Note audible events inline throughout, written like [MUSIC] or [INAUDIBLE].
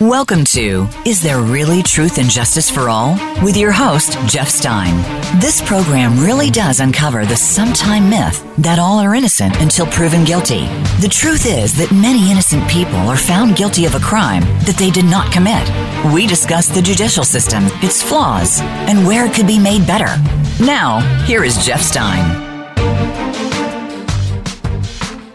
Welcome to Is There Really Truth and Justice for All? with your host, Jeff Stein. This program really does uncover the sometime myth that all are innocent until proven guilty. The truth is that many innocent people are found guilty of a crime that they did not commit. We discuss the judicial system, its flaws, and where it could be made better. Now, here is Jeff Stein.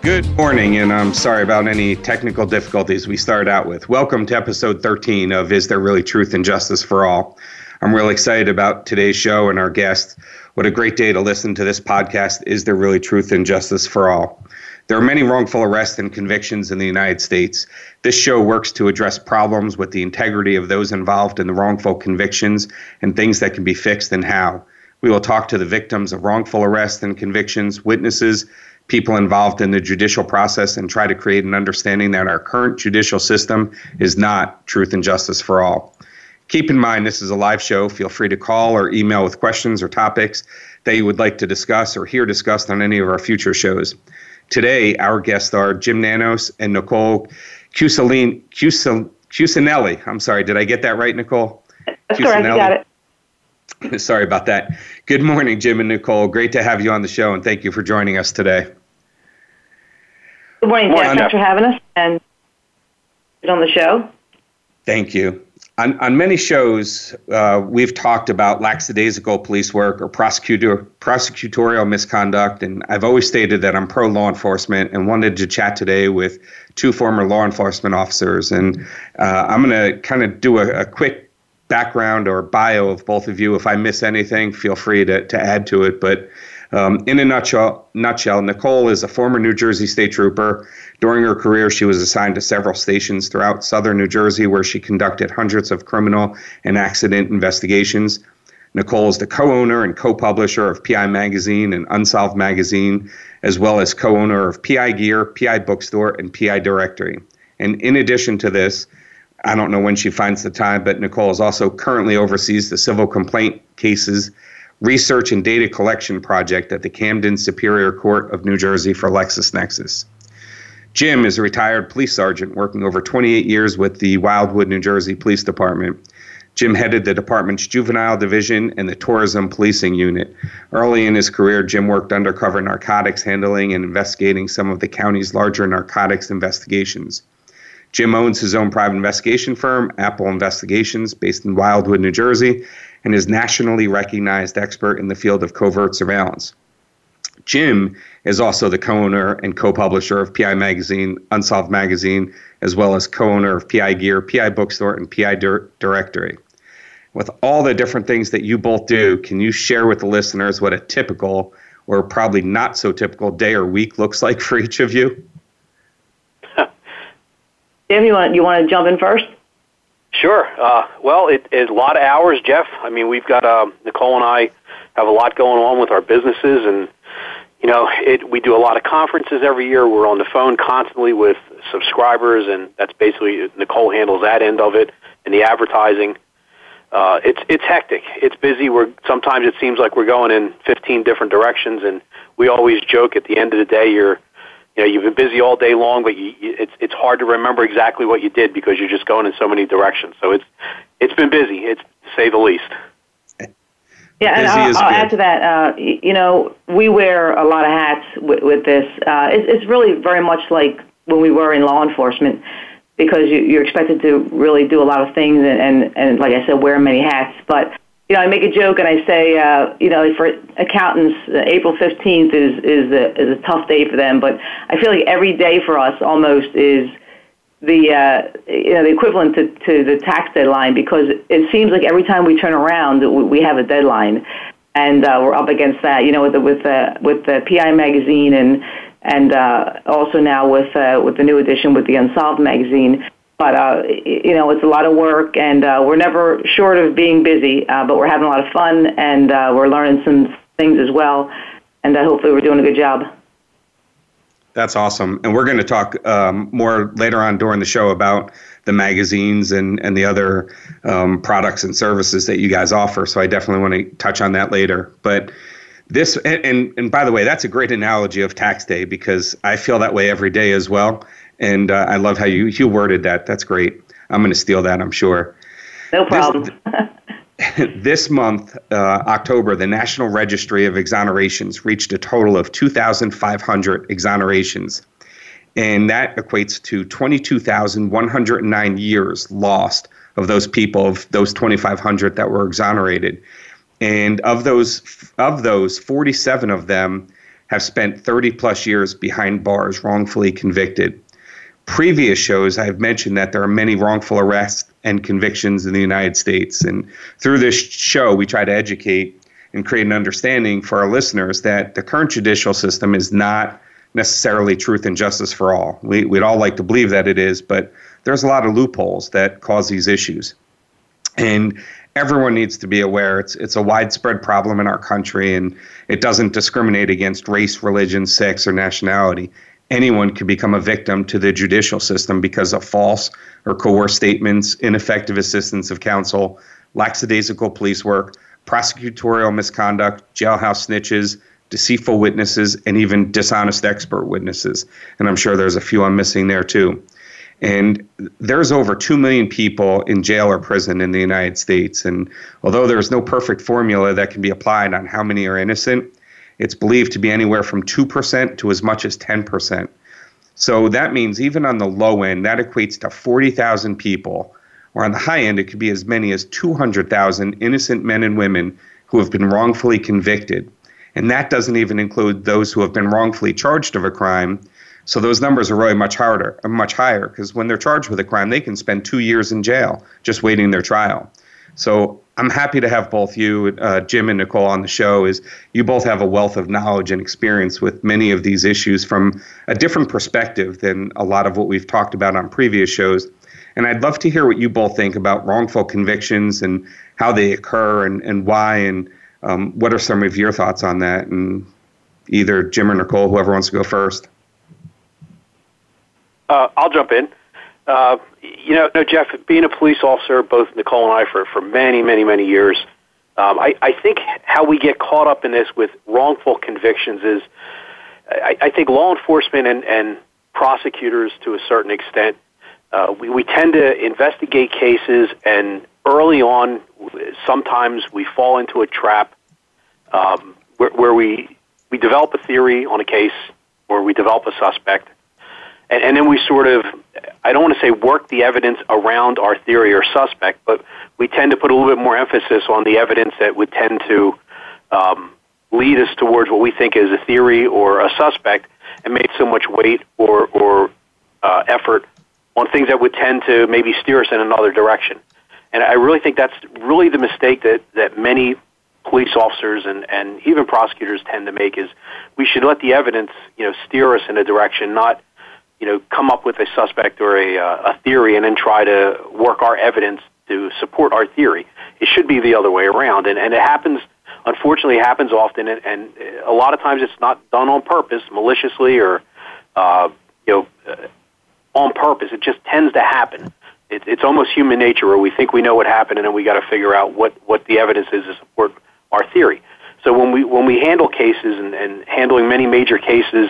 Good morning, and I'm sorry about any technical difficulties we started out with. Welcome to episode 13 of Is There Really Truth and Justice for All? I'm really excited about today's show and our guest. What a great day to listen to this podcast, Is There Really Truth and Justice for All? There are many wrongful arrests and convictions in the United States. This show works to address problems with the integrity of those involved in the wrongful convictions and things that can be fixed and how. We will talk to the victims of wrongful arrests and convictions, witnesses, people involved in the judicial process and try to create an understanding that our current judicial system is not truth and justice for all. Keep in mind, this is a live show. Feel free to call or email with questions or topics that you would like to discuss or hear discussed on any of our future shows. Today, our guests are Jim Nanos and Nicole Cusanelli. I'm sorry, did I get that right, Nicole? That's correct, you got it. [COUGHS] Sorry about that. Good morning, Jim and Nicole. Great to have you on the show, and thank you for joining us today. Good morning, Jeff. Thanks for having us and on the show. Thank you. On, on many shows, uh, we've talked about lackadaisical police work or prosecutor, prosecutorial misconduct, and I've always stated that I'm pro law enforcement and wanted to chat today with two former law enforcement officers. And uh, I'm going to kind of do a, a quick background or bio of both of you. If I miss anything, feel free to, to add to it. But um, in a nutshell, nutshell, Nicole is a former New Jersey state trooper. During her career, she was assigned to several stations throughout southern New Jersey where she conducted hundreds of criminal and accident investigations. Nicole is the co owner and co publisher of PI Magazine and Unsolved Magazine, as well as co owner of PI Gear, PI Bookstore, and PI Directory. And in addition to this, I don't know when she finds the time, but Nicole is also currently oversees the civil complaint cases research and data collection project at the Camden Superior Court of New Jersey for LexisNexis. Jim is a retired police sergeant working over 28 years with the Wildwood, New Jersey Police Department. Jim headed the department's juvenile division and the tourism policing unit. Early in his career, Jim worked undercover narcotics handling and investigating some of the county's larger narcotics investigations. Jim owns his own private investigation firm, Apple Investigations, based in Wildwood, New Jersey, and is nationally recognized expert in the field of covert surveillance. Jim is also the co-owner and co-publisher of PI Magazine, Unsolved Magazine, as well as co-owner of PI Gear, PI Bookstore, and PI Dir- Directory. With all the different things that you both do, can you share with the listeners what a typical or probably not so typical day or week looks like for each of you? Jim, you want you want to jump in first? Sure. Uh, well, it is a lot of hours, Jeff. I mean, we've got uh, Nicole and I have a lot going on with our businesses, and you know, it, we do a lot of conferences every year. We're on the phone constantly with subscribers, and that's basically Nicole handles that end of it and the advertising. Uh, it's it's hectic. It's busy. We're sometimes it seems like we're going in 15 different directions, and we always joke at the end of the day, you're you know you've been busy all day long, but you, it's it's hard to remember exactly what you did because you're just going in so many directions. So it's it's been busy, it's to say the least. Yeah, and I'll, I'll add to that. Uh, you know, we wear a lot of hats with, with this. Uh, it, it's really very much like when we were in law enforcement because you, you're expected to really do a lot of things and, and, and like I said, wear many hats. But you know, I make a joke and I say, uh, you know, for accountants, uh, April 15th is, is, a, is a tough day for them, but I feel like every day for us almost is the, uh, you know, the equivalent to, to the tax deadline because it seems like every time we turn around, we have a deadline. And uh, we're up against that, you know, with the, with the, with the PI magazine and, and uh, also now with, uh, with the new edition with the Unsolved magazine but uh, you know it's a lot of work, and uh, we're never short of being busy. Uh, but we're having a lot of fun, and uh, we're learning some things as well, and uh, hopefully we're doing a good job. That's awesome, and we're going to talk um, more later on during the show about the magazines and and the other um, products and services that you guys offer. So I definitely want to touch on that later, but this and, and, and by the way that's a great analogy of tax day because i feel that way every day as well and uh, I love how you, you worded that. That's great. I'm going to steal that, I'm sure. No problem. This, [LAUGHS] this month, uh, October, the National Registry of Exonerations reached a total of 2,500 exonerations. And that equates to 22,109 years lost of those people, of those 2,500 that were exonerated. And of those, of those, 47 of them have spent 30 plus years behind bars, wrongfully convicted. Previous shows, I've mentioned that there are many wrongful arrests and convictions in the United States. And through this show, we try to educate and create an understanding for our listeners that the current judicial system is not necessarily truth and justice for all. We, we'd all like to believe that it is, but there's a lot of loopholes that cause these issues. And everyone needs to be aware it's it's a widespread problem in our country and it doesn't discriminate against race, religion, sex or nationality. Anyone can become a victim to the judicial system because of false or coerced statements, ineffective assistance of counsel, lackadaisical police work, prosecutorial misconduct, jailhouse snitches, deceitful witnesses, and even dishonest expert witnesses. And I'm sure there's a few I'm missing there too. And there's over 2 million people in jail or prison in the United States. And although there's no perfect formula that can be applied on how many are innocent, it's believed to be anywhere from 2% to as much as 10%. So that means even on the low end, that equates to 40,000 people, or on the high end, it could be as many as 200,000 innocent men and women who have been wrongfully convicted. And that doesn't even include those who have been wrongfully charged of a crime so those numbers are really much harder, much higher, because when they're charged with a crime, they can spend two years in jail just waiting their trial. So I'm happy to have both you, uh, Jim and Nicole, on the show. Is you both have a wealth of knowledge and experience with many of these issues from a different perspective than a lot of what we've talked about on previous shows. And I'd love to hear what you both think about wrongful convictions and how they occur and, and why, and um, what are some of your thoughts on that? And either Jim or Nicole, whoever wants to go first. Uh, I'll jump in. Uh, you know, no, Jeff, being a police officer, both Nicole and I, for, for many, many, many years, um, I, I think how we get caught up in this with wrongful convictions is I, I think law enforcement and, and prosecutors, to a certain extent, uh, we, we tend to investigate cases, and early on, sometimes we fall into a trap um, where, where we, we develop a theory on a case or we develop a suspect and, and then we sort of, I don't want to say work the evidence around our theory or suspect, but we tend to put a little bit more emphasis on the evidence that would tend to um, lead us towards what we think is a theory or a suspect, and make so much weight or or uh, effort on things that would tend to maybe steer us in another direction. And I really think that's really the mistake that that many police officers and, and even prosecutors tend to make is we should let the evidence you know steer us in a direction, not you know, come up with a suspect or a, uh, a theory and then try to work our evidence to support our theory. It should be the other way around. And, and it happens, unfortunately, it happens often, and, and a lot of times it's not done on purpose, maliciously, or, uh, you know, uh, on purpose. It just tends to happen. It, it's almost human nature where we think we know what happened, and then we got to figure out what, what the evidence is to support our theory. So when we when we handle cases and, and handling many major cases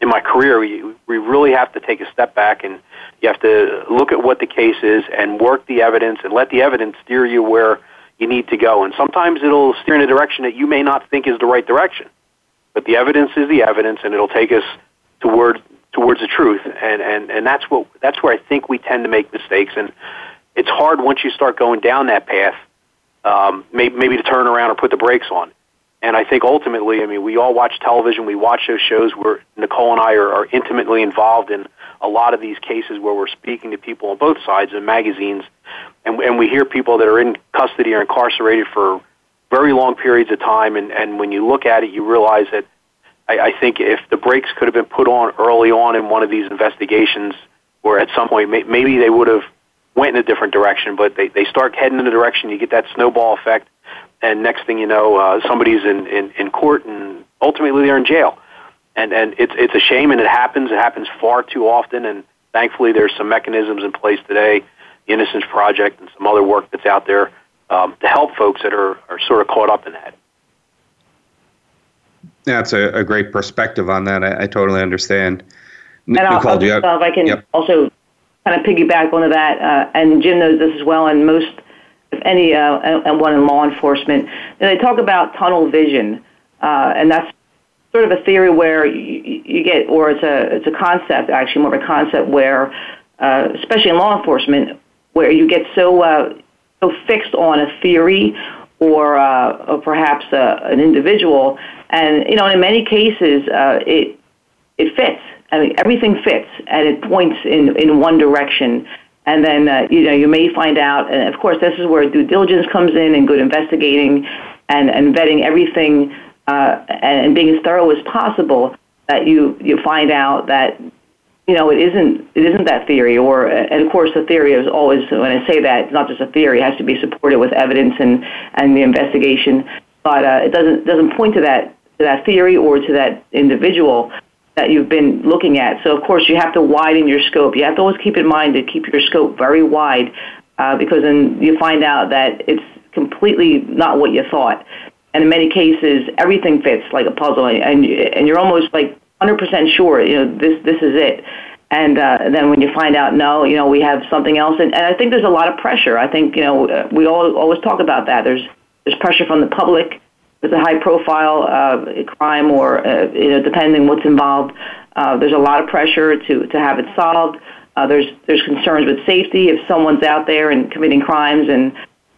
in my career, we, we really have to take a step back and you have to look at what the case is and work the evidence and let the evidence steer you where you need to go. And sometimes it'll steer in a direction that you may not think is the right direction. But the evidence is the evidence and it'll take us toward towards the truth. And, and, and that's what that's where I think we tend to make mistakes and it's hard once you start going down that path, um, maybe, maybe to turn around or put the brakes on. And I think ultimately, I mean, we all watch television, we watch those shows where Nicole and I are, are intimately involved in a lot of these cases where we're speaking to people on both sides in magazines, and, and we hear people that are in custody or incarcerated for very long periods of time. And, and when you look at it, you realize that I, I think if the brakes could have been put on early on in one of these investigations, or at some point, may, maybe they would have went in a different direction. But they, they start heading in a direction, you get that snowball effect and next thing you know, uh, somebody's in, in, in court, and ultimately they're in jail. And and it's it's a shame, and it happens. It happens far too often, and thankfully there's some mechanisms in place today, the Innocence Project, and some other work that's out there um, to help folks that are are sort of caught up in that. That's a, a great perspective on that. I, I totally understand. And Nicole, I'll, I'll just, uh, if I can yep. also kind of piggyback onto that, uh, and Jim knows this as well, and most, if any, uh, and one in law enforcement, and they talk about tunnel vision, uh, and that's sort of a theory where you, you get, or it's a it's a concept actually more of a concept where, uh, especially in law enforcement, where you get so uh, so fixed on a theory or, uh, or perhaps uh, an individual, and you know, in many cases, uh, it it fits. I mean, everything fits, and it points in in one direction. And then uh, you know you may find out, and of course, this is where due diligence comes in, and good investigating, and and vetting everything, uh, and, and being as thorough as possible. That you you find out that you know, it isn't it isn't that theory, or and of course the theory is always when I say that it's not just a theory; it has to be supported with evidence and and the investigation. But uh, it doesn't doesn't point to that to that theory or to that individual that you've been looking at. So of course you have to widen your scope. You have to always keep in mind to keep your scope very wide, uh, because then you find out that it's completely not what you thought. And in many cases, everything fits like a puzzle, and and you're almost like 100% sure, you know, this this is it. And uh, then when you find out, no, you know, we have something else, and, and I think there's a lot of pressure. I think you know we all always talk about that. There's there's pressure from the public. There's a high profile uh, crime, or uh, you know, depending what's involved. Uh, there's a lot of pressure to to have it solved. Uh, there's there's concerns with safety if someone's out there and committing crimes, and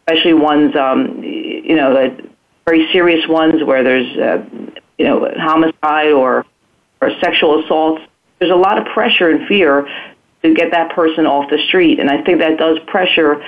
especially ones um, you know the very serious ones where there's uh, you know homicide or or sexual assaults, there's a lot of pressure and fear to get that person off the street. And I think that does pressure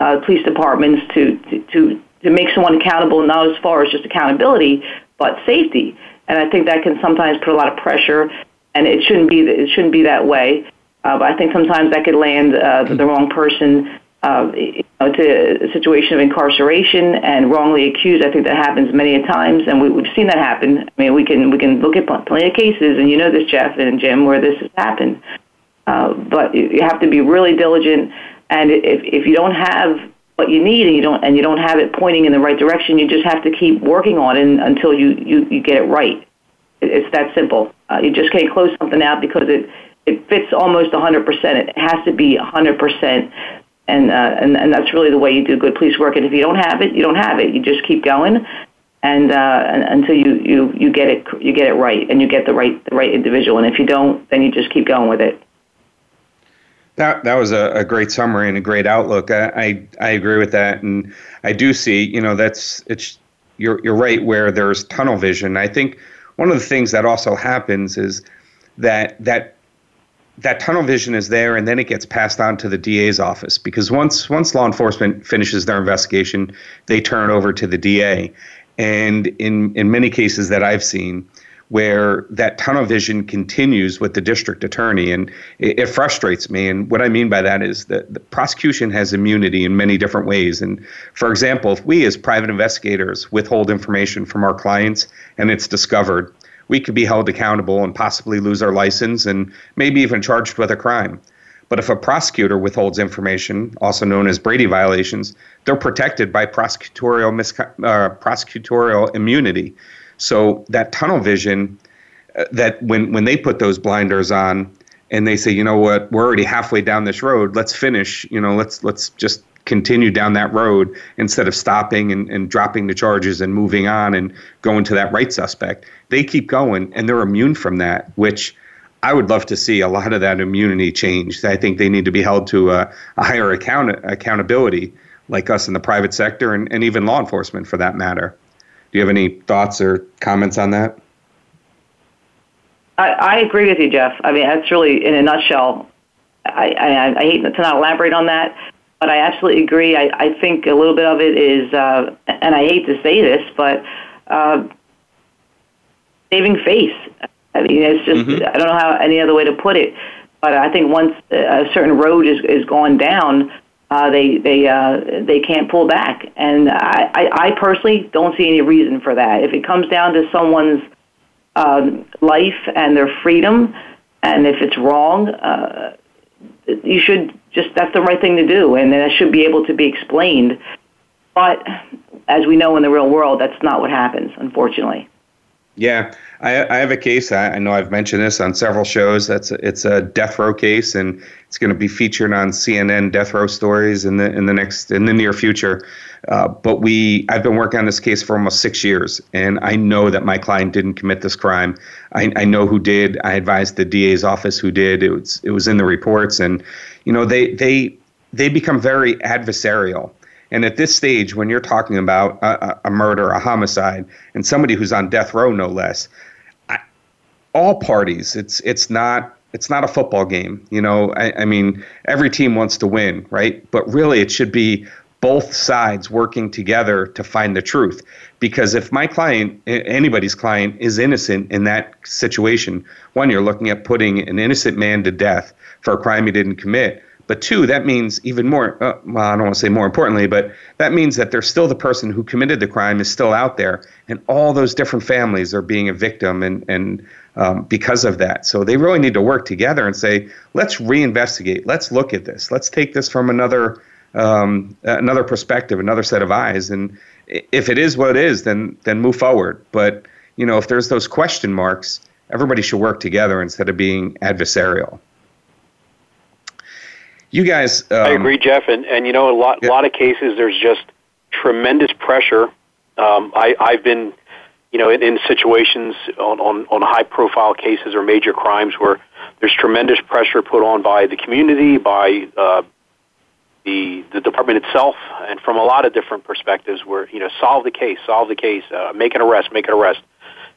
uh, police departments to, to, to, to make someone accountable, not as far as just accountability, but safety. And I think that can sometimes put a lot of pressure, and it shouldn't be, it shouldn't be that way. Uh, but I think sometimes that could land uh, the wrong person uh, you know, to a situation of incarceration and wrongly accused. I think that happens many a times, and we, we've seen that happen. I mean, we can we can look at plenty of cases, and you know this, Jeff and Jim, where this has happened. Uh, but you have to be really diligent, and if if you don't have what you need and you don't and you don't have it pointing in the right direction, you just have to keep working on it until you you, you get it right. It's that simple. Uh, you just can't close something out because it it fits almost 100%. It has to be 100% and, uh, and and that's really the way you do good police work. And if you don't have it, you don't have it. You just keep going, and, uh, and until you, you you get it you get it right, and you get the right the right individual. And if you don't, then you just keep going with it. That that was a, a great summary and a great outlook. I, I I agree with that, and I do see you know that's it's you're you're right where there's tunnel vision. I think one of the things that also happens is that that that tunnel vision is there and then it gets passed on to the DA's office because once once law enforcement finishes their investigation, they turn it over to the DA. And in in many cases that I've seen where that tunnel vision continues with the district attorney and it, it frustrates me and what I mean by that is that the prosecution has immunity in many different ways and for example if we as private investigators withhold information from our clients and it's discovered we could be held accountable and possibly lose our license and maybe even charged with a crime. But if a prosecutor withholds information, also known as Brady violations, they're protected by prosecutorial uh, prosecutorial immunity. So that tunnel vision, uh, that when when they put those blinders on and they say, you know what, we're already halfway down this road, let's finish. You know, let's let's just continue down that road instead of stopping and, and dropping the charges and moving on and going to that right suspect. They keep going and they're immune from that, which I would love to see a lot of that immunity changed. I think they need to be held to a, a higher account accountability, like us in the private sector and, and even law enforcement for that matter. Do you have any thoughts or comments on that? I, I agree with you, Jeff. I mean, that's really, in a nutshell, I, I, I hate to not elaborate on that, but I absolutely agree. I, I think a little bit of it is, uh, and I hate to say this, but uh, saving face. I mean, it's just mm-hmm. I don't know how any other way to put it, but I think once a certain road is is gone down, uh, they they uh, they can't pull back. And I, I, I personally don't see any reason for that. If it comes down to someone's um, life and their freedom, and if it's wrong, uh, you should just that's the right thing to do, and that should be able to be explained. But as we know in the real world, that's not what happens, unfortunately. Yeah, I, I have a case. I, I, know I've mentioned this on several shows. That's a, it's a death row case, and it's going to be featured on CNN Death Row Stories in the in the next in the near future. Uh, but we, I've been working on this case for almost six years, and I know that my client didn't commit this crime. I, I know who did. I advised the DA's office who did. It was it was in the reports, and you know they they they become very adversarial. And at this stage, when you're talking about a, a murder, a homicide, and somebody who's on death row, no less, all parties, it's it's not it's not a football game. You know, I, I mean, every team wants to win, right? But really, it should be both sides working together to find the truth. Because if my client, anybody's client, is innocent in that situation, one, you're looking at putting an innocent man to death for a crime he didn't commit. But two, that means even more, uh, well, I don't want to say more importantly, but that means that there's still the person who committed the crime is still out there, and all those different families are being a victim and, and um, because of that. So they really need to work together and say, let's reinvestigate, let's look at this, let's take this from another um, another perspective, another set of eyes, and if it is what it is, then then move forward. But you know, if there's those question marks, everybody should work together instead of being adversarial. You guys, um, I agree, Jeff, and and you know, a lot yeah. lot of cases there's just tremendous pressure. Um, I I've been, you know, in, in situations on, on on high profile cases or major crimes where there's tremendous pressure put on by the community, by uh, the the department itself, and from a lot of different perspectives, where you know, solve the case, solve the case, uh, make an arrest, make an arrest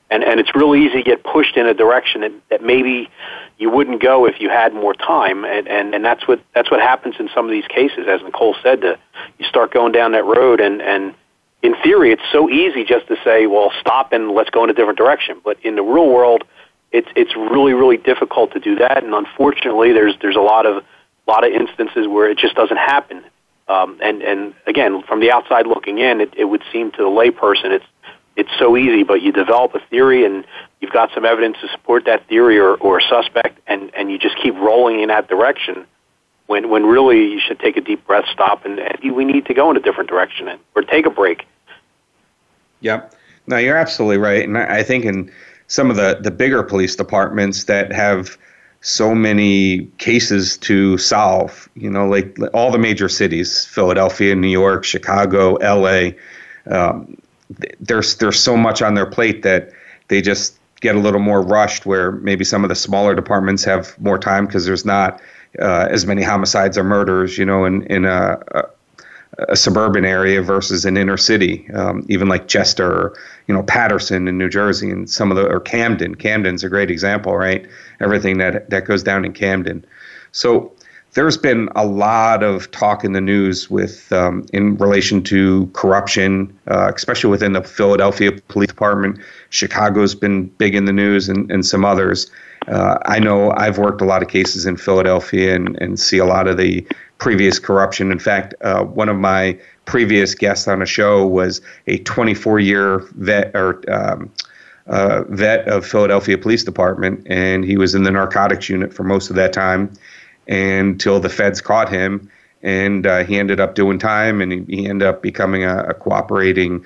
and and it's really easy to get pushed in a direction that, that maybe you wouldn't go if you had more time. And, and and that's what that's what happens in some of these cases as Nicole said to you start going down that road. And and in theory it's so easy just to say well stop and let's go in a different direction. But in the real world it's it's really really difficult to do that. And unfortunately there's there's a lot of a lot of instances where it just doesn't happen. Um, and and again from the outside looking in it, it would seem to the layperson it's it's so easy, but you develop a theory and you've got some evidence to support that theory or, or suspect, and, and you just keep rolling in that direction when, when really you should take a deep breath, stop, and, and we need to go in a different direction and, or take a break. Yep. No, you're absolutely right. And I, I think in some of the, the bigger police departments that have so many cases to solve, you know, like all the major cities, Philadelphia, New York, Chicago, LA, um, there's there's so much on their plate that they just get a little more rushed where maybe some of the smaller departments have more time because there's not uh, as many homicides or murders you know in in a, a, a suburban area versus an inner city. Um, even like Chester or you know Paterson in New Jersey and some of the or Camden. Camden's a great example right? Everything that that goes down in Camden. So there's been a lot of talk in the news with um, in relation to corruption, uh, especially within the Philadelphia Police Department. Chicago's been big in the news, and, and some others. Uh, I know I've worked a lot of cases in Philadelphia and, and see a lot of the previous corruption. In fact, uh, one of my previous guests on a show was a 24 year vet or um, uh, vet of Philadelphia Police Department, and he was in the narcotics unit for most of that time until the feds caught him, and uh, he ended up doing time, and he, he ended up becoming a, a cooperating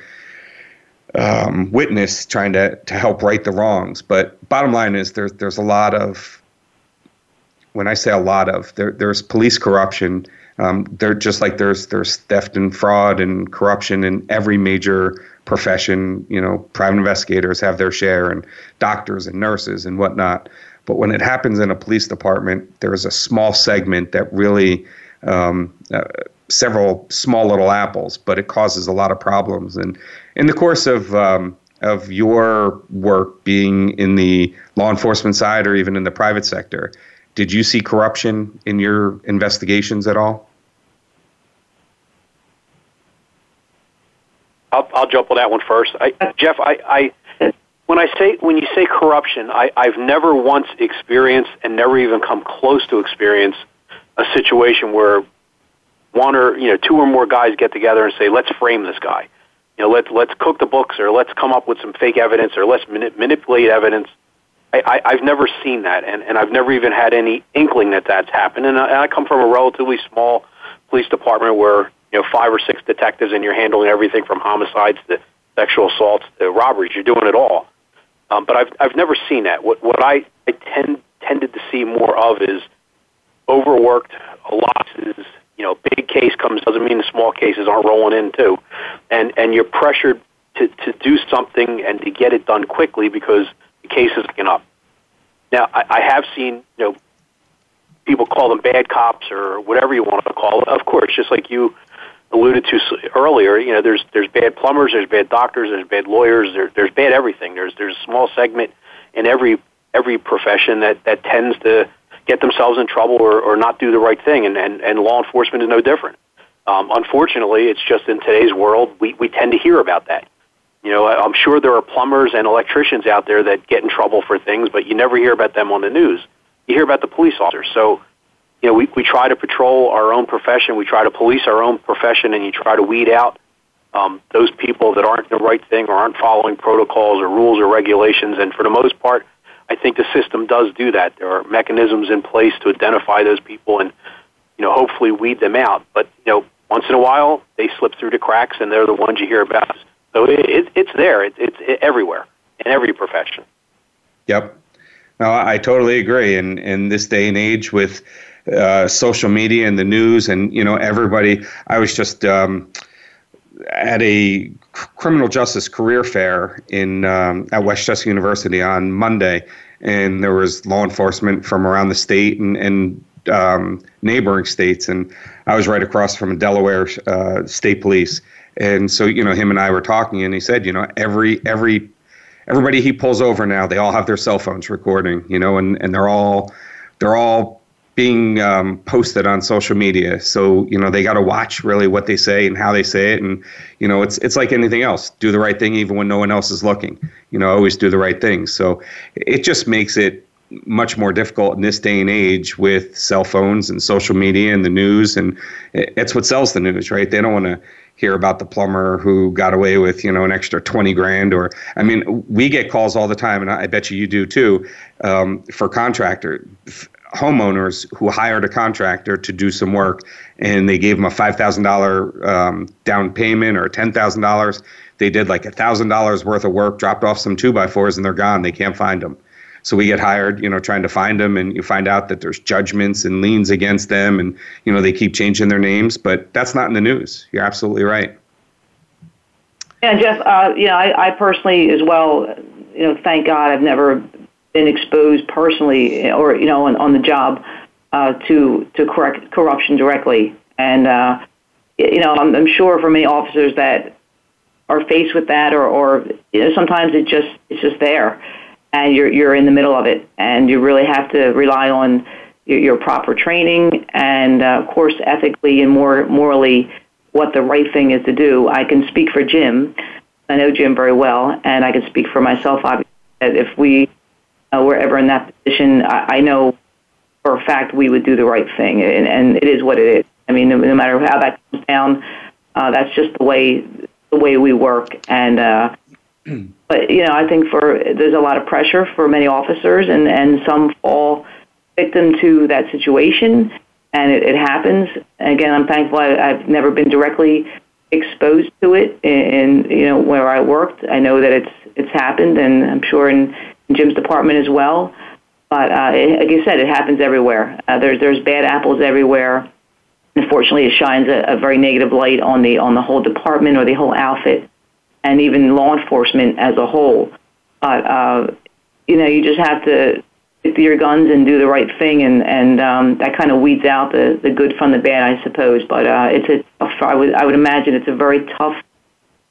um, witness, trying to to help right the wrongs. But bottom line is, there's there's a lot of when I say a lot of there, there's police corruption. Um, they're just like there's there's theft and fraud and corruption in every major profession. You know, private investigators have their share, and doctors and nurses and whatnot. But when it happens in a police department, there's a small segment that really, um, uh, several small little apples, but it causes a lot of problems. And in the course of um, of your work being in the law enforcement side or even in the private sector, did you see corruption in your investigations at all? I'll, I'll jump on that one first. I, Jeff, I, I when I say when you say corruption, I, I've never once experienced and never even come close to experience a situation where one or you know two or more guys get together and say, "Let's frame this guy." You know, let's let's cook the books, or let's come up with some fake evidence, or let's mani- manipulate evidence. I, I, I've never seen that, and, and I've never even had any inkling that that's happened. And I, and I come from a relatively small police department where you know five or six detectives, and you're handling everything from homicides to sexual assaults to robberies. You're doing it all. Um, but I've I've never seen that. What what I, I tend tended to see more of is overworked losses. You know, big case comes doesn't mean the small cases aren't rolling in too, and and you're pressured to to do something and to get it done quickly because the case is picking up. Now, I, I have seen you know people call them bad cops or whatever you want to call it. Of course, just like you alluded to earlier, you know, there's there's bad plumbers, there's bad doctors, there's bad lawyers, there, there's bad everything. There's there's a small segment in every every profession that that tends to get themselves in trouble or, or not do the right thing, and, and and law enforcement is no different. Um, unfortunately, it's just in today's world we we tend to hear about that. You know, I'm sure there are plumbers and electricians out there that get in trouble for things, but you never hear about them on the news. You hear about the police officers. So you know, we, we try to patrol our own profession, we try to police our own profession, and you try to weed out um, those people that aren't the right thing or aren't following protocols or rules or regulations. And for the most part, I think the system does do that. There are mechanisms in place to identify those people and, you know, hopefully weed them out. But, you know, once in a while, they slip through the cracks, and they're the ones you hear about. So it, it, it's there. It, it's it, everywhere in every profession. Yep. No, I totally agree. And in this day and age, with uh, social media and the news, and you know everybody. I was just um, at a criminal justice career fair in um, at West Chester University on Monday, and there was law enforcement from around the state and, and um, neighboring states, and I was right across from a Delaware uh, State Police, and so you know him and I were talking, and he said, you know, every every everybody he pulls over now, they all have their cell phones recording, you know, and and they're all they're all being um, posted on social media. So you know they got to watch really what they say and how they say it, and you know it's it's like anything else. Do the right thing even when no one else is looking. You know, always do the right thing. So it just makes it much more difficult in this day and age with cell phones and social media and the news, and it's what sells the news, right? They don't want to hear about the plumber who got away with you know an extra 20 grand or i mean we get calls all the time and i bet you you do too um, for contractor homeowners who hired a contractor to do some work and they gave them a $5,000 um, down payment or $10,000. They did like $1,000 worth of work, dropped off some two by fours, and they're gone. They can't find them. So we get hired, you know, trying to find them, and you find out that there's judgments and liens against them, and you know they keep changing their names, but that's not in the news. You're absolutely right. Yeah, Jeff. Uh, you know, I, I personally as well. You know, thank God I've never been exposed personally or you know on, on the job uh, to to correct corruption directly. And uh, you know, I'm, I'm sure for many officers that are faced with that, or, or you know, sometimes it just it's just there, and you're you're in the middle of it, and you really have to rely on your, your proper training and, uh, of course, ethically and more morally what the right thing is to do. I can speak for Jim. I know Jim very well, and I can speak for myself. Obviously, that if we uh, we're ever in that position, I, I know for a fact we would do the right thing, and, and it is what it is. I mean, no, no matter how that comes down, uh, that's just the way the way we work. And uh, [CLEARS THROAT] but you know, I think for there's a lot of pressure for many officers, and and some fall victim to that situation, and it, it happens. again, I'm thankful I, I've never been directly exposed to it in you know where I worked. I know that it's it's happened, and I'm sure in Jim's department as well. But uh, like you said, it happens everywhere. Uh, there's there's bad apples everywhere. Unfortunately, it shines a, a very negative light on the on the whole department or the whole outfit, and even law enforcement as a whole. But uh, you know, you just have to stick to your guns and do the right thing, and and um, that kind of weeds out the the good from the bad, I suppose. But uh, it's a I would I would imagine it's a very tough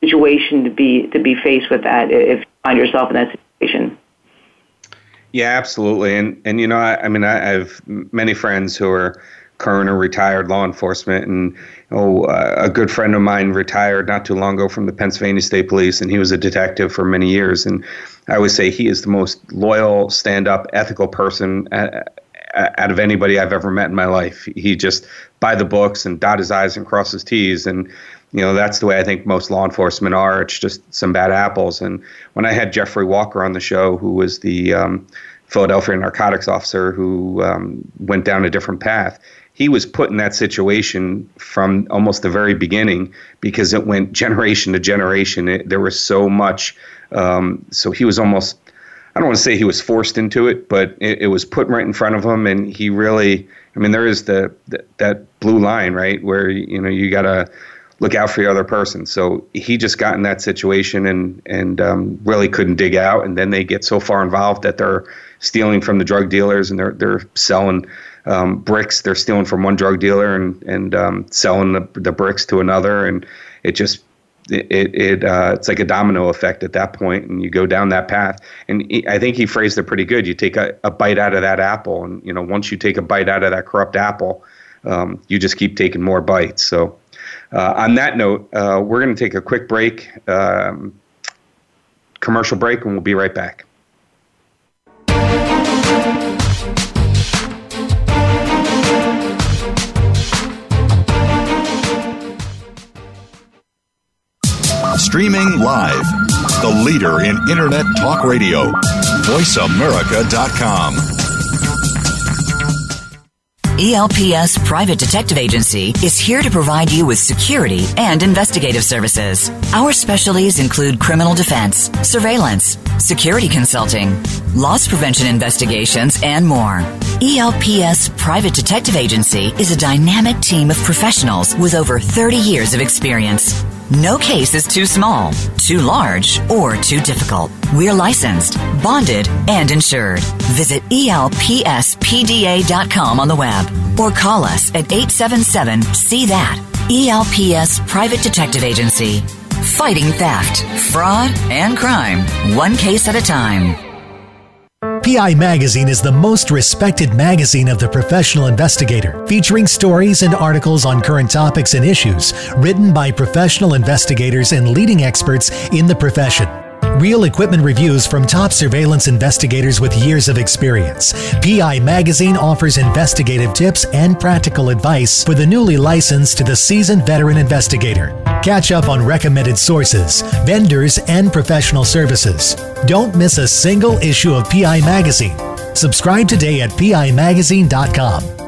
situation to be to be faced with that if you find yourself in that situation. Yeah, absolutely. And and you know, I, I mean, I, I, have many friends who are current or retired law enforcement, and oh, uh, a good friend of mine retired not too long ago from the Pennsylvania State Police, and he was a detective for many years. And I would say he is the most loyal, stand-up, ethical person. Uh, uh, uh, out of anybody I've ever met in my life, he just by the books and dot his I's and cross his T's, and you know that's the way I think most law enforcement are. It's just some bad apples. And when I had Jeffrey Walker on the show, who was the um, Philadelphia narcotics officer who um, went down a different path, he was put in that situation from almost the very beginning because it went generation to generation. It, there was so much. Um, so he was almost I don't want to say he was forced into it, but it, it was put right in front of him, and he really. I mean, there is the, the that blue line, right, where you know you got to look out for the other person. So he just got in that situation and and um, really couldn't dig out. And then they get so far involved that they're stealing from the drug dealers and they're they're selling um, bricks. They're stealing from one drug dealer and and um, selling the the bricks to another. And it just it it uh, it's like a domino effect at that point, and you go down that path. And he, I think he phrased it pretty good. You take a, a bite out of that apple, and you know once you take a bite out of that corrupt apple, um, you just keep taking more bites. So uh, on that note, uh, we're going to take a quick break, um, commercial break, and we'll be right back. Streaming live, the leader in Internet talk radio, voiceamerica.com. ELPS Private Detective Agency is here to provide you with security and investigative services. Our specialties include criminal defense, surveillance, security consulting, loss prevention investigations, and more. ELPS Private Detective Agency is a dynamic team of professionals with over 30 years of experience. No case is too small, too large, or too difficult. We're licensed, bonded, and insured. Visit elpspda.com on the web or call us at 877 See That. ELPS Private Detective Agency. Fighting theft, fraud, and crime, one case at a time. PI Magazine is the most respected magazine of the professional investigator, featuring stories and articles on current topics and issues written by professional investigators and leading experts in the profession. Real equipment reviews from top surveillance investigators with years of experience. PI Magazine offers investigative tips and practical advice for the newly licensed to the seasoned veteran investigator. Catch up on recommended sources, vendors, and professional services. Don't miss a single issue of PI Magazine. Subscribe today at PIMagazine.com.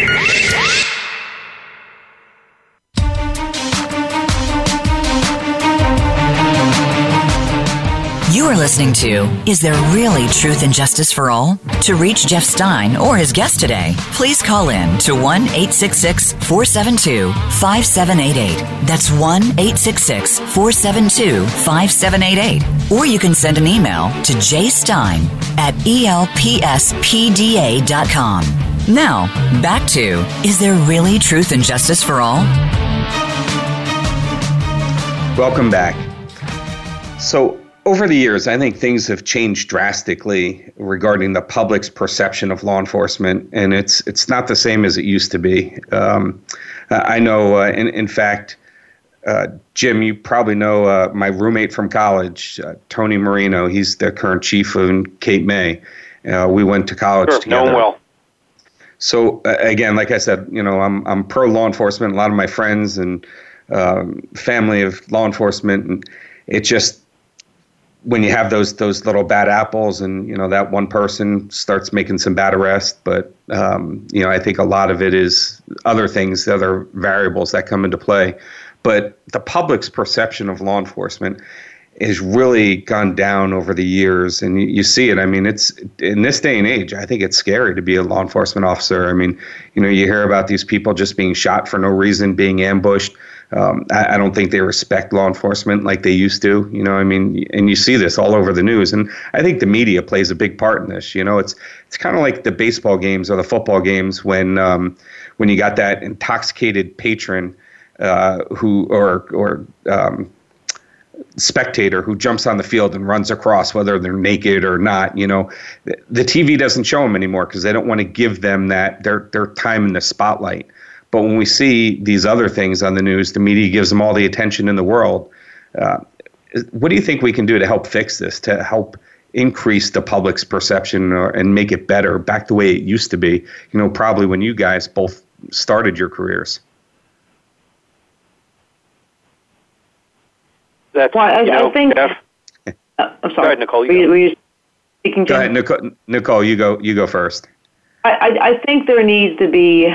listening to Is There Really Truth and Justice for All? To reach Jeff Stein or his guest today, please call in to 1 866 472 5788. That's 1 866 472 5788. Or you can send an email to jstein at elpspda.com. Now, back to Is There Really Truth and Justice for All? Welcome back. So, over the years, I think things have changed drastically regarding the public's perception of law enforcement, and it's it's not the same as it used to be. Um, I know, uh, in, in fact, uh, Jim, you probably know uh, my roommate from college, uh, Tony Marino. He's the current chief in Cape May. Uh, we went to college sure, together. Know him well. So again, like I said, you know, I'm I'm pro law enforcement. A lot of my friends and um, family of law enforcement, and it just when you have those those little bad apples and you know that one person starts making some bad arrests but um, you know i think a lot of it is other things other variables that come into play. But the public's perception of law enforcement has really gone down over the years and you, you see it. I mean it's in this day and age i think it's scary to be a law enforcement officer. I mean you know you hear about these people just being shot for no reason being ambushed um, I, I, don't think they respect law enforcement like they used to. You know, I mean, and you see this all over the news, and I think the media plays a big part in this. You know, it's it's kind of like the baseball games or the football games when um, when you got that intoxicated patron uh, who or or um, spectator who jumps on the field and runs across whether they're naked or not you know the tv doesn't show them anymore because they don't want to give them that their their time in the spotlight but when we see these other things on the news, the media gives them all the attention in the world. Uh, what do you think we can do to help fix this, to help increase the public's perception or, and make it better, back the way it used to be? You know, probably when you guys both started your careers. That's, well, I, you know, I think. Jeff, Uh, [LAUGHS] I'm sorry. Go ahead, Nicole. You were, you, were you speaking? Go ahead, Nicole. Nicole, you go. You go first. I, I, I think there needs to be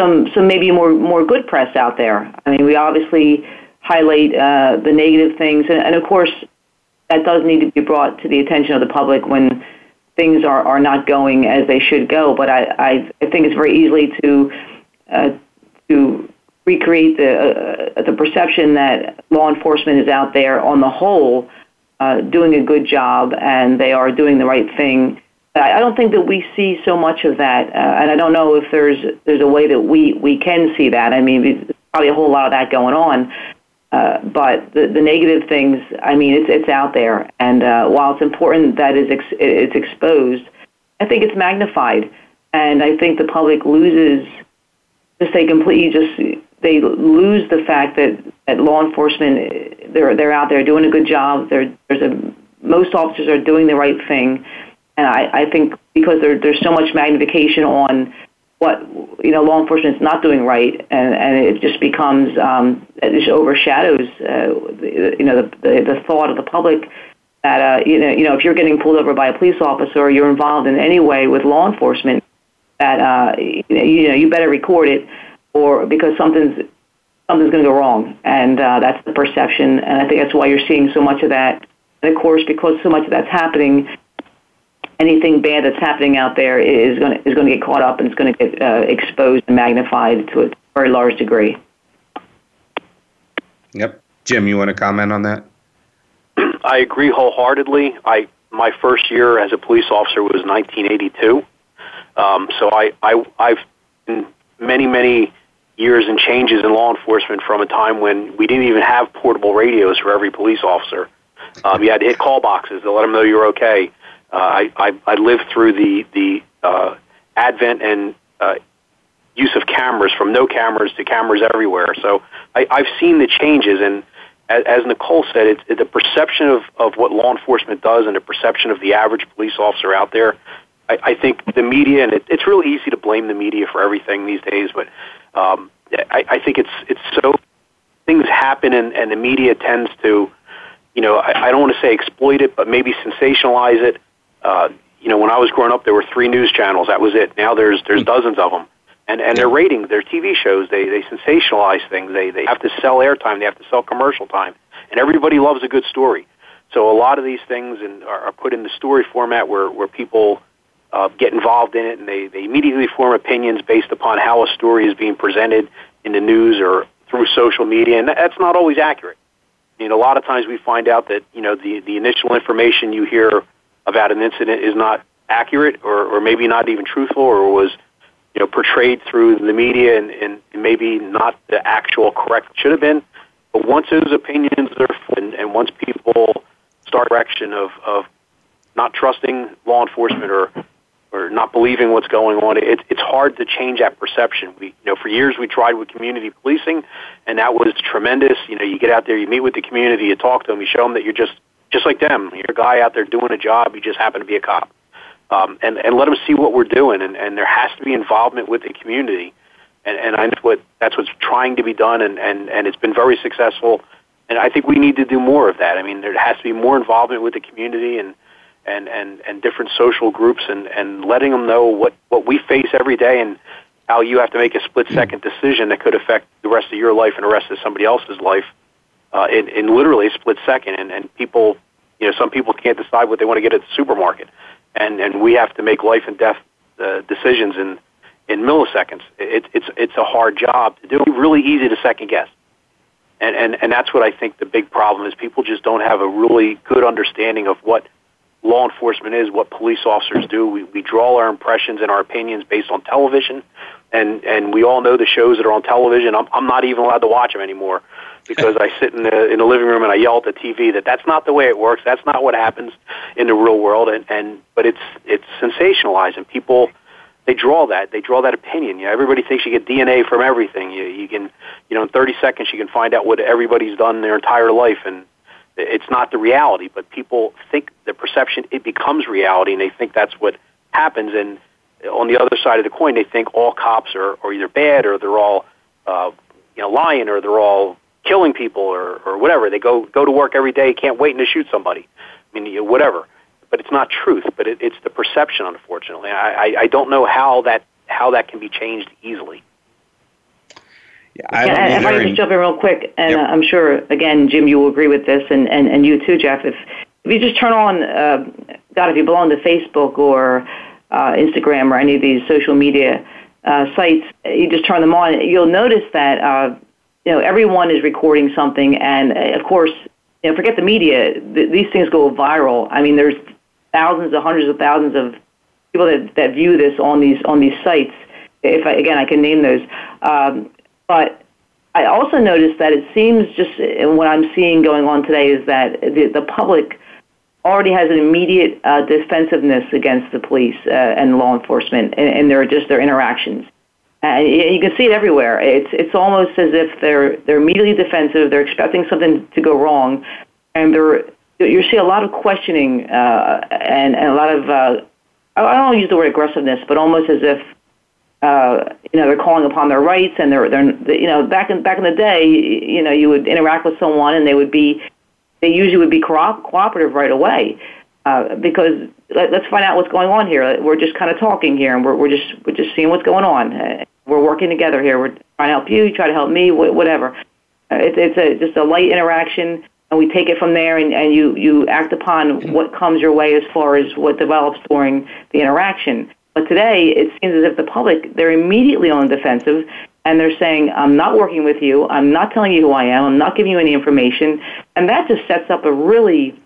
some some maybe more more good press out there. I mean, we obviously highlight uh, the negative things, and, and of course, that does need to be brought to the attention of the public when things are, are not going as they should go. But I, I, I think it's very easily to uh, to recreate the uh, the perception that law enforcement is out there on the whole uh, doing a good job and they are doing the right thing. I, don't think that we see so much of that, uh, and I don't know if there's there's a way that we we can see that. I mean, there's probably a whole lot of that going on. Uh, but the, the negative things, I mean, it's it's out there, and uh, while it's important that it's, ex- it's exposed, I think it's magnified, and I think the public loses, just they completely just they lose the fact that, that law enforcement they're they're out there doing a good job. They're, there's a most officers are doing the right thing, and I, I think because there, there's so much magnification on what you know law enforcement is not doing right, and, and it just becomes um, it just overshadows uh, you know the, the the thought of the public that uh, you know you know if you're getting pulled over by a police officer or you're involved in any way with law enforcement, that uh, you know you, know, you better record it, or because something's something's going to go wrong, and uh, that's the perception, and I think that's why you're seeing so much of that. And of course, because so much of that's happening, anything bad that's happening out there is going to is going to get caught up and it's going to get uh, exposed and magnified to a very large degree. Yep, Jim, you want to comment on that? I agree wholeheartedly. I my first year as a police officer was 1982, um, so I, I I've been many many years and changes in law enforcement from a time when we didn't even have portable radios for every police officer. Um, you had to hit call boxes to let them know you're okay. Uh, I, I, I lived through the, the uh, advent and uh, use of cameras from no cameras to cameras everywhere. So I, I've seen the changes, and as, as Nicole said, it's, it, the perception of, of what law enforcement does and the perception of the average police officer out there. I, I think the media, and it, it's really easy to blame the media for everything these days, but um, I, I think it's it's so things happen, and, and the media tends to, you know, I, I don't want to say exploit it, but maybe sensationalize it uh, you know, when I was growing up, there were three news channels. That was it. Now there's there's dozens of them, and and their ratings, their TV shows, they they sensationalize things. They they have to sell airtime. They have to sell commercial time, and everybody loves a good story. So a lot of these things and are, are put in the story format where where people uh, get involved in it, and they they immediately form opinions based upon how a story is being presented in the news or through social media, and that's not always accurate. I mean, a lot of times we find out that you know the the initial information you hear about an incident is not accurate or, or maybe not even truthful or was you know portrayed through the media and, and maybe not the actual correct should have been. But once those opinions are and, and once people start direction of, of not trusting law enforcement or or not believing what's going on, it, it's hard to change that perception. We, you know, for years we tried with community policing, and that was tremendous. You know, you get out there, you meet with the community, you talk to them, you show them that you're just just like them. You're a guy out there doing a job. You just happen to be a cop, um, and and let them see what we're doing. And, and there has to be involvement with the community, and and I know what that's what's trying to be done, and and and it's been very successful. And I think we need to do more of that. I mean, there has to be more involvement with the community and and and and different social groups, and and letting them know what what we face every day, and how you have to make a split second decision that could affect the rest of your life and the rest of somebody else's life uh, in, in literally a split second. And, and people, you know, some people can't decide what they want to get at the supermarket, and and we have to make life and death uh, decisions in in milliseconds. It, it's it's a hard job to do. It's really easy to second guess. And, and and that's what I think the big problem is. People just don't have a really good understanding of what law enforcement is, what police officers do. We, we draw our impressions and our opinions based on television, and and we all know the shows that are on television. I'm, I'm not even allowed to watch them anymore because I sit in the in the living room and I yell at the TV that that's not the way it works. That's not what happens in the real world. And and but it's it's sensationalized and people they draw that they draw that opinion. You know, everybody thinks you get DNA from everything. You you can you know in 30 seconds you can find out what everybody's done their entire life and it's not the reality. But people think the perception it becomes reality and they think that's what happens. And on the other side of the coin, they think all cops are, are either bad or they're all uh, you know lying or they're all killing people or, or whatever. They go go to work every day, can't wait to shoot somebody. I mean, you know, whatever. But it's not truth. But it, it's the perception, unfortunately. I, I, I don't know how that how that can be changed easily. Yeah, I don't if I could just jump in real quick, and yep. uh, I'm sure again, Jim, you will agree with this, and, and, and you too, Jeff. If if you just turn on, uh, God, if you belong to Facebook or uh, Instagram or any of these social media uh, sites, you just turn them on, you'll notice that uh, you know everyone is recording something, and uh, of course, you know, forget the media. Th- these things go viral. I mean, there's thousands of hundreds of thousands of people that, that view this on these on these sites. If I, again, I can name those. Um, but I also noticed that it seems just and what I'm seeing going on today is that the, the public already has an immediate uh, defensiveness against the police uh, and law enforcement and, and their just their interactions. And you can see it everywhere. It's it's almost as if they're they're immediately defensive. They're expecting something to go wrong, and they're you see a lot of questioning uh, and, and a lot of uh, I don't use the word aggressiveness, but almost as if uh, you know, they're calling upon their rights, and they're they're you know back in back in the day, you know, you would interact with someone, and they would be they usually would be co- cooperative right away uh, because let, let's find out what's going on here. We're just kind of talking here, and we're we're just we're just seeing what's going on. We're working together here. We're trying to help you, you try to help me, whatever. Uh, it's it's a just a light interaction and we take it from there and, and you, you act upon what comes your way as far as what develops during the interaction. But today, it seems as if the public, they're immediately on defensive and they're saying, I'm not working with you, I'm not telling you who I am, I'm not giving you any information. And that just sets up a really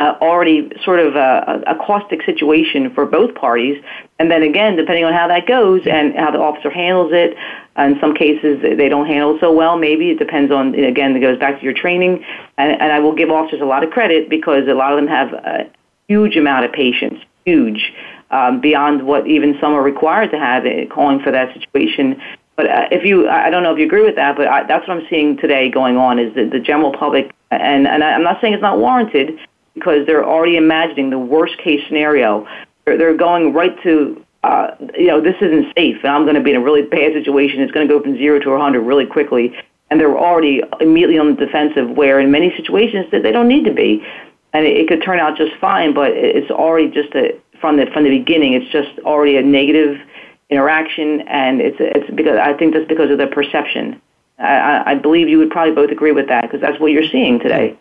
uh, already sort of a, a caustic situation for both parties. And then again, depending on how that goes and how the officer handles it, in some cases they don't handle it so well. Maybe it depends on again. It goes back to your training, and, and I will give officers a lot of credit because a lot of them have a huge amount of patience, huge um, beyond what even some are required to have, calling for that situation. But uh, if you, I don't know if you agree with that, but I, that's what I'm seeing today going on is that the general public, and, and I'm not saying it's not warranted because they're already imagining the worst case scenario. They're, they're going right to, uh, you know, this isn't safe, and I'm going to be in a really bad situation. It's going to go from zero to 100 really quickly. And they're already immediately on the defensive, where in many situations that they don't need to be. And it, it could turn out just fine, but it's already just a, from the from the beginning. It's just already a negative interaction, and it's it's because I think that's because of the perception. I, I believe you would probably both agree with that because that's what you're seeing today.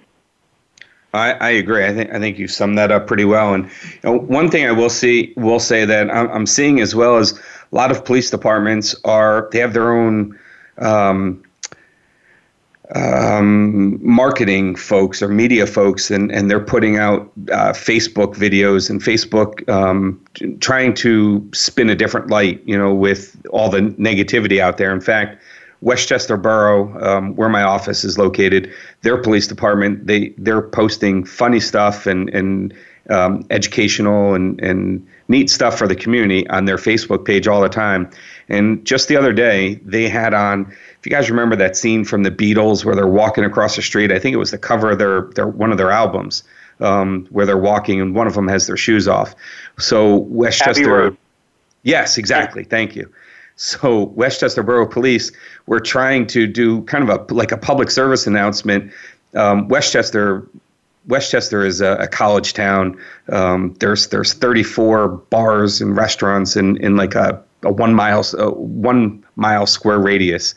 I, I, agree. I think I think you summed that up pretty well. And you know, one thing I will see will say that I'm, I'm, seeing as well as a lot of police departments are they have their own um, um, marketing folks or media folks, and, and they're putting out uh, Facebook videos and Facebook um, trying to spin a different light, you know, with all the negativity out there. In fact, West Chester Borough, um, where my office is located, their police department they they're posting funny stuff and and um, educational and and neat stuff for the community on their Facebook page all the time. And just the other day, they had on if you guys remember that scene from the Beatles where they're walking across the street, I think it was the cover of their, their one of their albums um, where they're walking and one of them has their shoes off. So West Chester. Yes, exactly. Thank you. So West Chester Borough Police were trying to do kind of a like a public service announcement. Um, West Chester Westchester is a, a college town. Um, there's there's 34 bars and restaurants in, in like a, a one mile uh, one mile square radius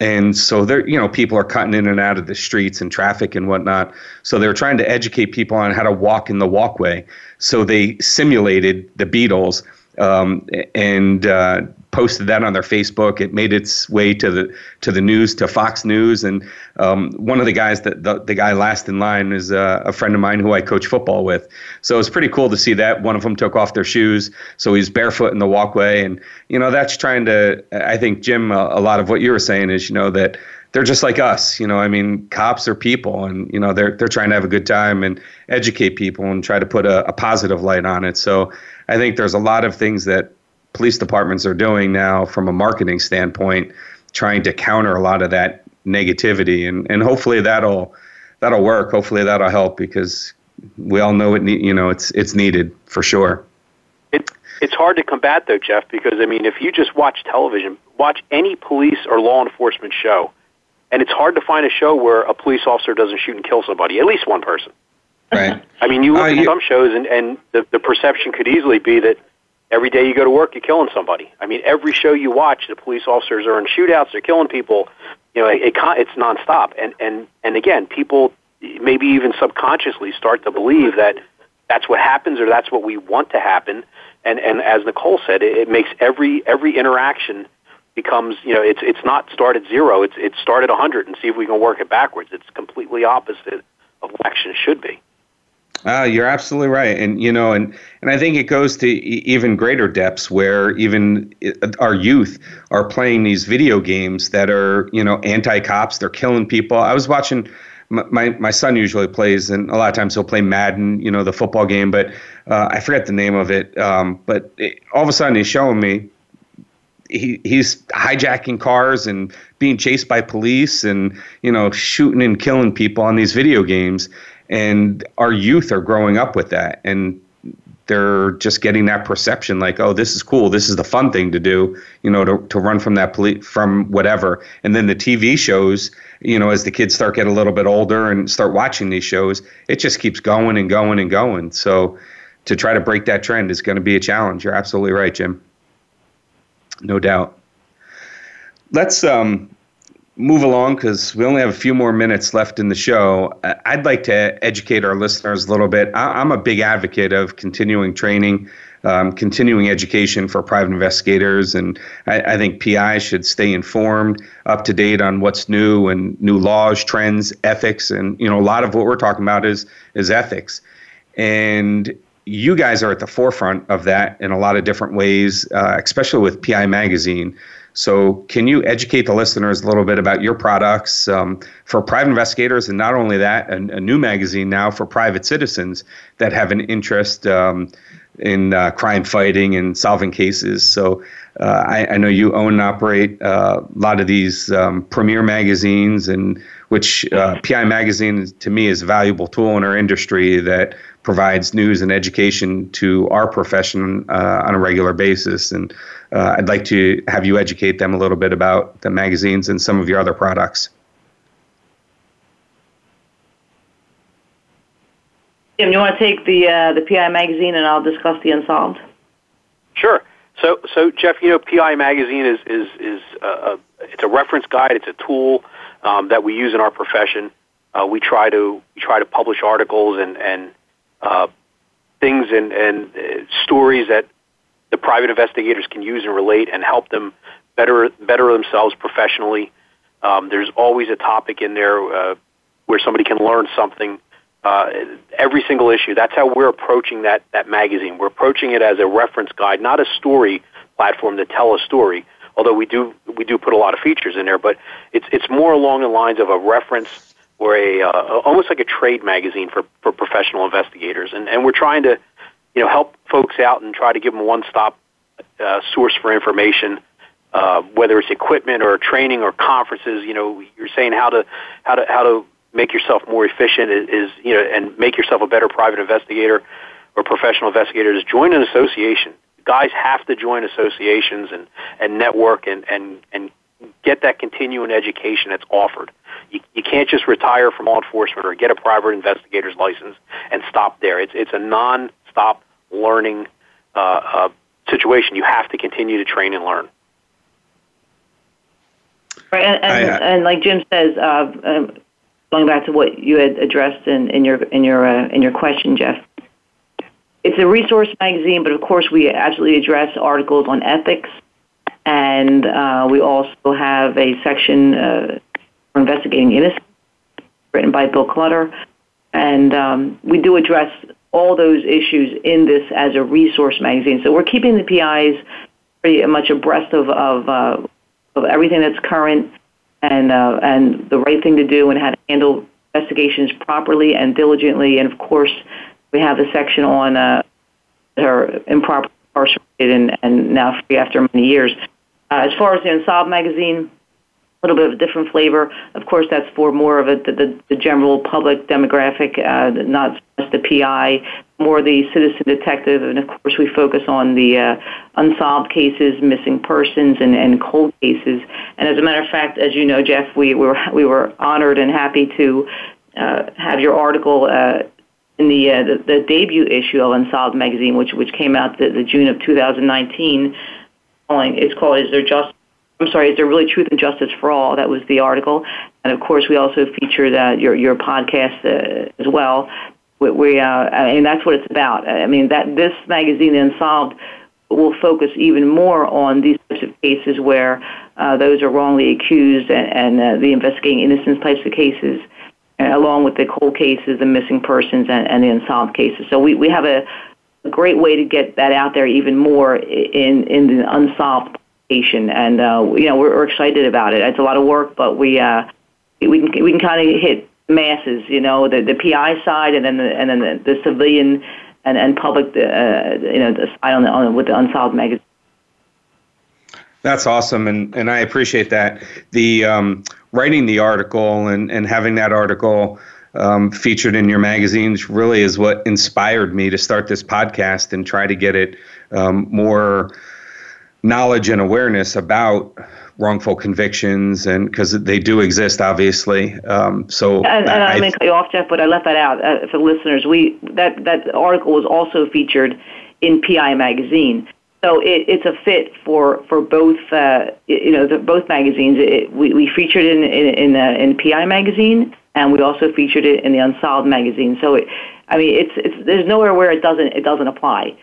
and so there you know people are cutting in and out of the streets and traffic and whatnot so they're trying to educate people on how to walk in the walkway so they simulated the beatles um, and uh, posted that on their Facebook. It made its way to the to the news, to Fox News, and um, one of the guys that the, the guy last in line is uh, a friend of mine who I coach football with. So it's pretty cool to see that one of them took off their shoes, so he's barefoot in the walkway, and you know that's trying to. I think Jim, a, a lot of what you were saying is you know that they're just like us. You know, I mean, cops are people, and you know they're they're trying to have a good time and educate people and try to put a, a positive light on it. So I think there's a lot of things that police departments are doing now from a marketing standpoint, trying to counter a lot of that negativity, and and hopefully that'll that'll work. Hopefully that'll help because we all know it. You know, it's it's needed for sure. It it's hard to combat though, Jeff, because I mean, if you just watch television, watch any police or law enforcement show, and it's hard to find a show where a police officer doesn't shoot and kill somebody, at least one person. Right. I mean, you look uh, at you, some shows, and, and the, the perception could easily be that every day you go to work, you're killing somebody. I mean, every show you watch, the police officers are in shootouts, they're killing people. You know, it, it, it's nonstop. And, and, and again, people maybe even subconsciously start to believe that that's what happens or that's what we want to happen. And, and as Nicole said, it, it makes every, every interaction becomes, you know, it's, it's not start at zero, it's, it's start at 100 and see if we can work it backwards. It's completely opposite of what action should be. Uh, you're absolutely right, and you know, and and I think it goes to even greater depths where even our youth are playing these video games that are you know anti-cops. They're killing people. I was watching. My, my son usually plays, and a lot of times he'll play Madden, you know, the football game, but uh, I forget the name of it. Um, but it, all of a sudden, he's showing me he he's hijacking cars and being chased by police and you know shooting and killing people on these video games and our youth are growing up with that. And they're just getting that perception like oh this is cool. This is the fun thing to do you know to, to run from that police from whatever. And then the tv shows you know as the kids start getting a little bit older and start watching these shows it just keeps going and going and going. So to try to break that trend is going to be a challenge. You're absolutely right jim. No doubt. Let's um, move along because we only have a few more minutes left in the show. I'd like to educate our listeners a little bit. I'm a big advocate of continuing training, um, continuing education for private investigators, and I, I, think PI should stay informed, up to date on what's new and new laws, trends, ethics, and you know a lot of what we're talking about is is ethics. And you guys are at the forefront of that in a lot of different ways, uh, especially with PI Magazine. So, can you educate the listeners a little bit about your products um, for private investigators, and not only that, a, a, new magazine now for private citizens that have an interest um, in uh, crime fighting and solving cases? So, uh, I, I, know you own and operate uh, a lot of these um, premier magazines, and which uh, PI Magazine to me is a valuable tool in our industry that provides news and education to our profession uh, on a regular basis. And uh, I'd like to have you educate them a little bit about the magazines and some of your other products. Jim, you want to take the uh, the PI magazine, and I'll discuss the unsolved. Sure. So, so Jeff, you know, PI magazine is is is a, a it's a reference guide. It's a tool um, that we use in our profession. Uh, we try to we try to publish articles and and uh, things and, and uh, stories that the private investigators can use and relate and help them better better themselves professionally. Um, there's always a topic in there uh, where somebody can learn something. Uh, every single issue. That's how we're approaching that that magazine. We're approaching it as a reference guide, not a story platform to tell a story. Although we do we do put a lot of features in there, but it's it's more along the lines of a reference or a uh, almost like a trade magazine for for professional investigators, and and we're trying to you know help folks out and try to give them a one stop uh, source for information. Uh, whether it's equipment or training or conferences, you know, you're saying how to how to how to make yourself more efficient is, is you know and make yourself a better private investigator or professional investigator is join an association. Guys have to join associations and, and network and, and, and get that continuing education that's offered. You, you can't just retire from law enforcement or get a private investigator's license and stop there. It's, it's a non-stop learning uh, uh, situation. You have to continue to train and learn. Right, and, and, I, uh, and like Jim says, uh, um, going back to what you had addressed in, in your in your uh, in your question, Jeff, it's a resource magazine, but of course we absolutely address articles on ethics, and uh, we also have a section uh, Investigating Innocence, written by Bill Clutter. And um, we do address all those issues in this as a resource magazine. So we're keeping the PIs pretty much abreast of, of, uh, of everything that's current and, uh, and the right thing to do and how to handle investigations properly and diligently. And of course, we have a section on uh, her improper incarcerated and, and now free after many years. Uh, as far as the Unsolved magazine, little bit of a different flavor. Of course, that's for more of a, the, the general public demographic, uh, not just the PI, more the citizen detective, and of course, we focus on the uh, unsolved cases, missing persons, and, and cold cases. And as a matter of fact, as you know, Jeff, we were we were honored and happy to uh, have your article. Uh, in the, uh, the the debut issue of Unsolved magazine, which which came out the, the June of 2019, it's called "Is There Just I'm sorry, is there really truth and justice for all? That was the article, and of course we also featured your your podcast uh, as well. We, we uh, I mean that's what it's about. I mean that this magazine Unsolved will focus even more on these types of cases where uh, those are wrongly accused and, and uh, the investigating innocence types of cases, uh, along with the cold cases, the missing persons, and, and the unsolved cases. So we, we have a, a great way to get that out there even more in in the unsolved and uh, you know we're, we're excited about it. It's a lot of work, but we uh, we can we can kind of hit masses, you know, the the PI side, and then the, and then the, the civilian and and public, uh, you know, the the on, with the unsolved magazine. That's awesome, and and I appreciate that. The um, writing the article and and having that article. Um, featured in your magazines really is what inspired me to start this podcast and try to get it um, more knowledge and awareness about wrongful convictions and because they do exist obviously. Um, so and, and I, I may cut you off jeff but i left that out uh, for listeners. We that that article was also featured in pi magazine. So it, it's a fit for for both uh, you know the, both magazines. It, we, we featured it in in in, uh, in pi magazine and we also featured it in the unsolved magazine. So it, i mean it's it's there's nowhere where it doesn't it doesn't apply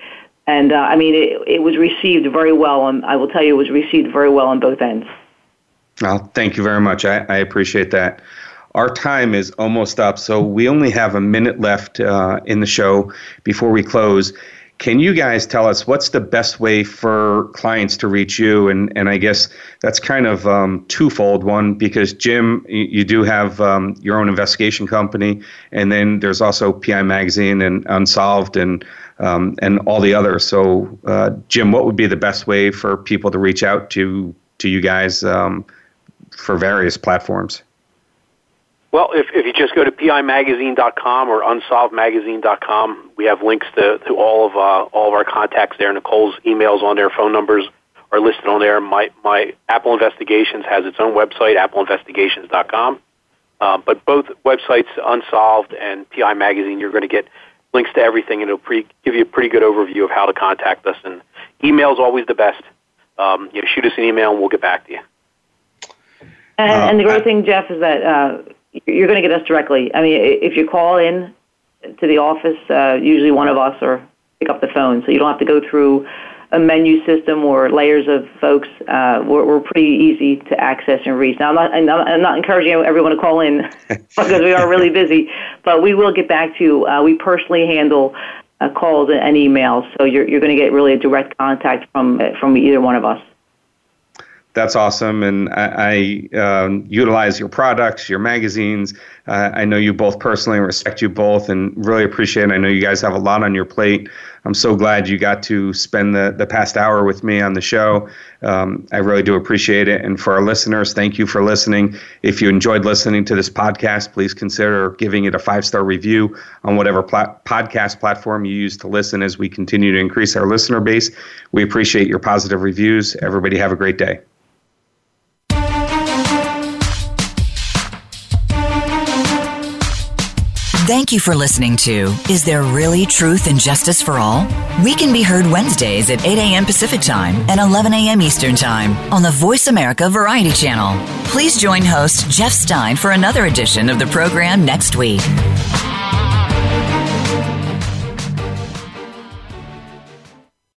and uh, I mean, it, it was received very well. On, I will tell you, it was received very well on both ends. Well, thank you very much. I, I appreciate that. Our time is almost up, so we only have a minute left uh, in the show before we close. Can you guys tell us what's the best way for clients to reach you? And and I guess that's kind of um, twofold. One, because Jim, you, you do have um, your own investigation company, and then there's also PI Magazine and Unsolved and um, and all the others. So, uh, Jim, what would be the best way for people to reach out to to you guys um, for various platforms? Well, if, if you just go to pimagazine.com or unsolvedmagazine.com, we have links to, to all of uh, all of our contacts there. Nicole's emails on there, phone numbers are listed on there. My my Apple Investigations has its own website, appleinvestigations.com. Uh, but both websites, Unsolved and PI Magazine, you're going to get links to everything, and it'll pre- give you a pretty good overview of how to contact us. And email is always the best. Um, you know, shoot us an email, and we'll get back to you. And, uh, and the great thing, Jeff, is that uh, you're going to get us directly. I mean, if you call in to the office, uh, usually one of us or pick up the phone, so you don't have to go through a menu system or layers of folks. Uh, we're, we're pretty easy to access and reach. Now, I'm not, I'm not encouraging everyone to call in [LAUGHS] because we are really busy, but we will get back to you. Uh, we personally handle uh, calls and emails, so you're, you're going to get really a direct contact from from either one of us that's awesome. And I, I um, utilize your products, your magazines. Uh, I know you both personally respect you both and really appreciate it. I know you guys have a lot on your plate. I'm so glad you got to spend the, the past hour with me on the show. Um, I really do appreciate it. And for our listeners, thank you for listening. If you enjoyed listening to this podcast, please consider giving it a five star review on whatever podcast platform you use to listen as we continue to increase our listener base. We appreciate your positive reviews. Everybody have a great day. Thank you for listening to Is There Really Truth and Justice for All? We can be heard Wednesdays at 8 a.m. Pacific Time and 11 a.m. Eastern Time on the Voice America Variety Channel. Please join host Jeff Stein for another edition of the program next week.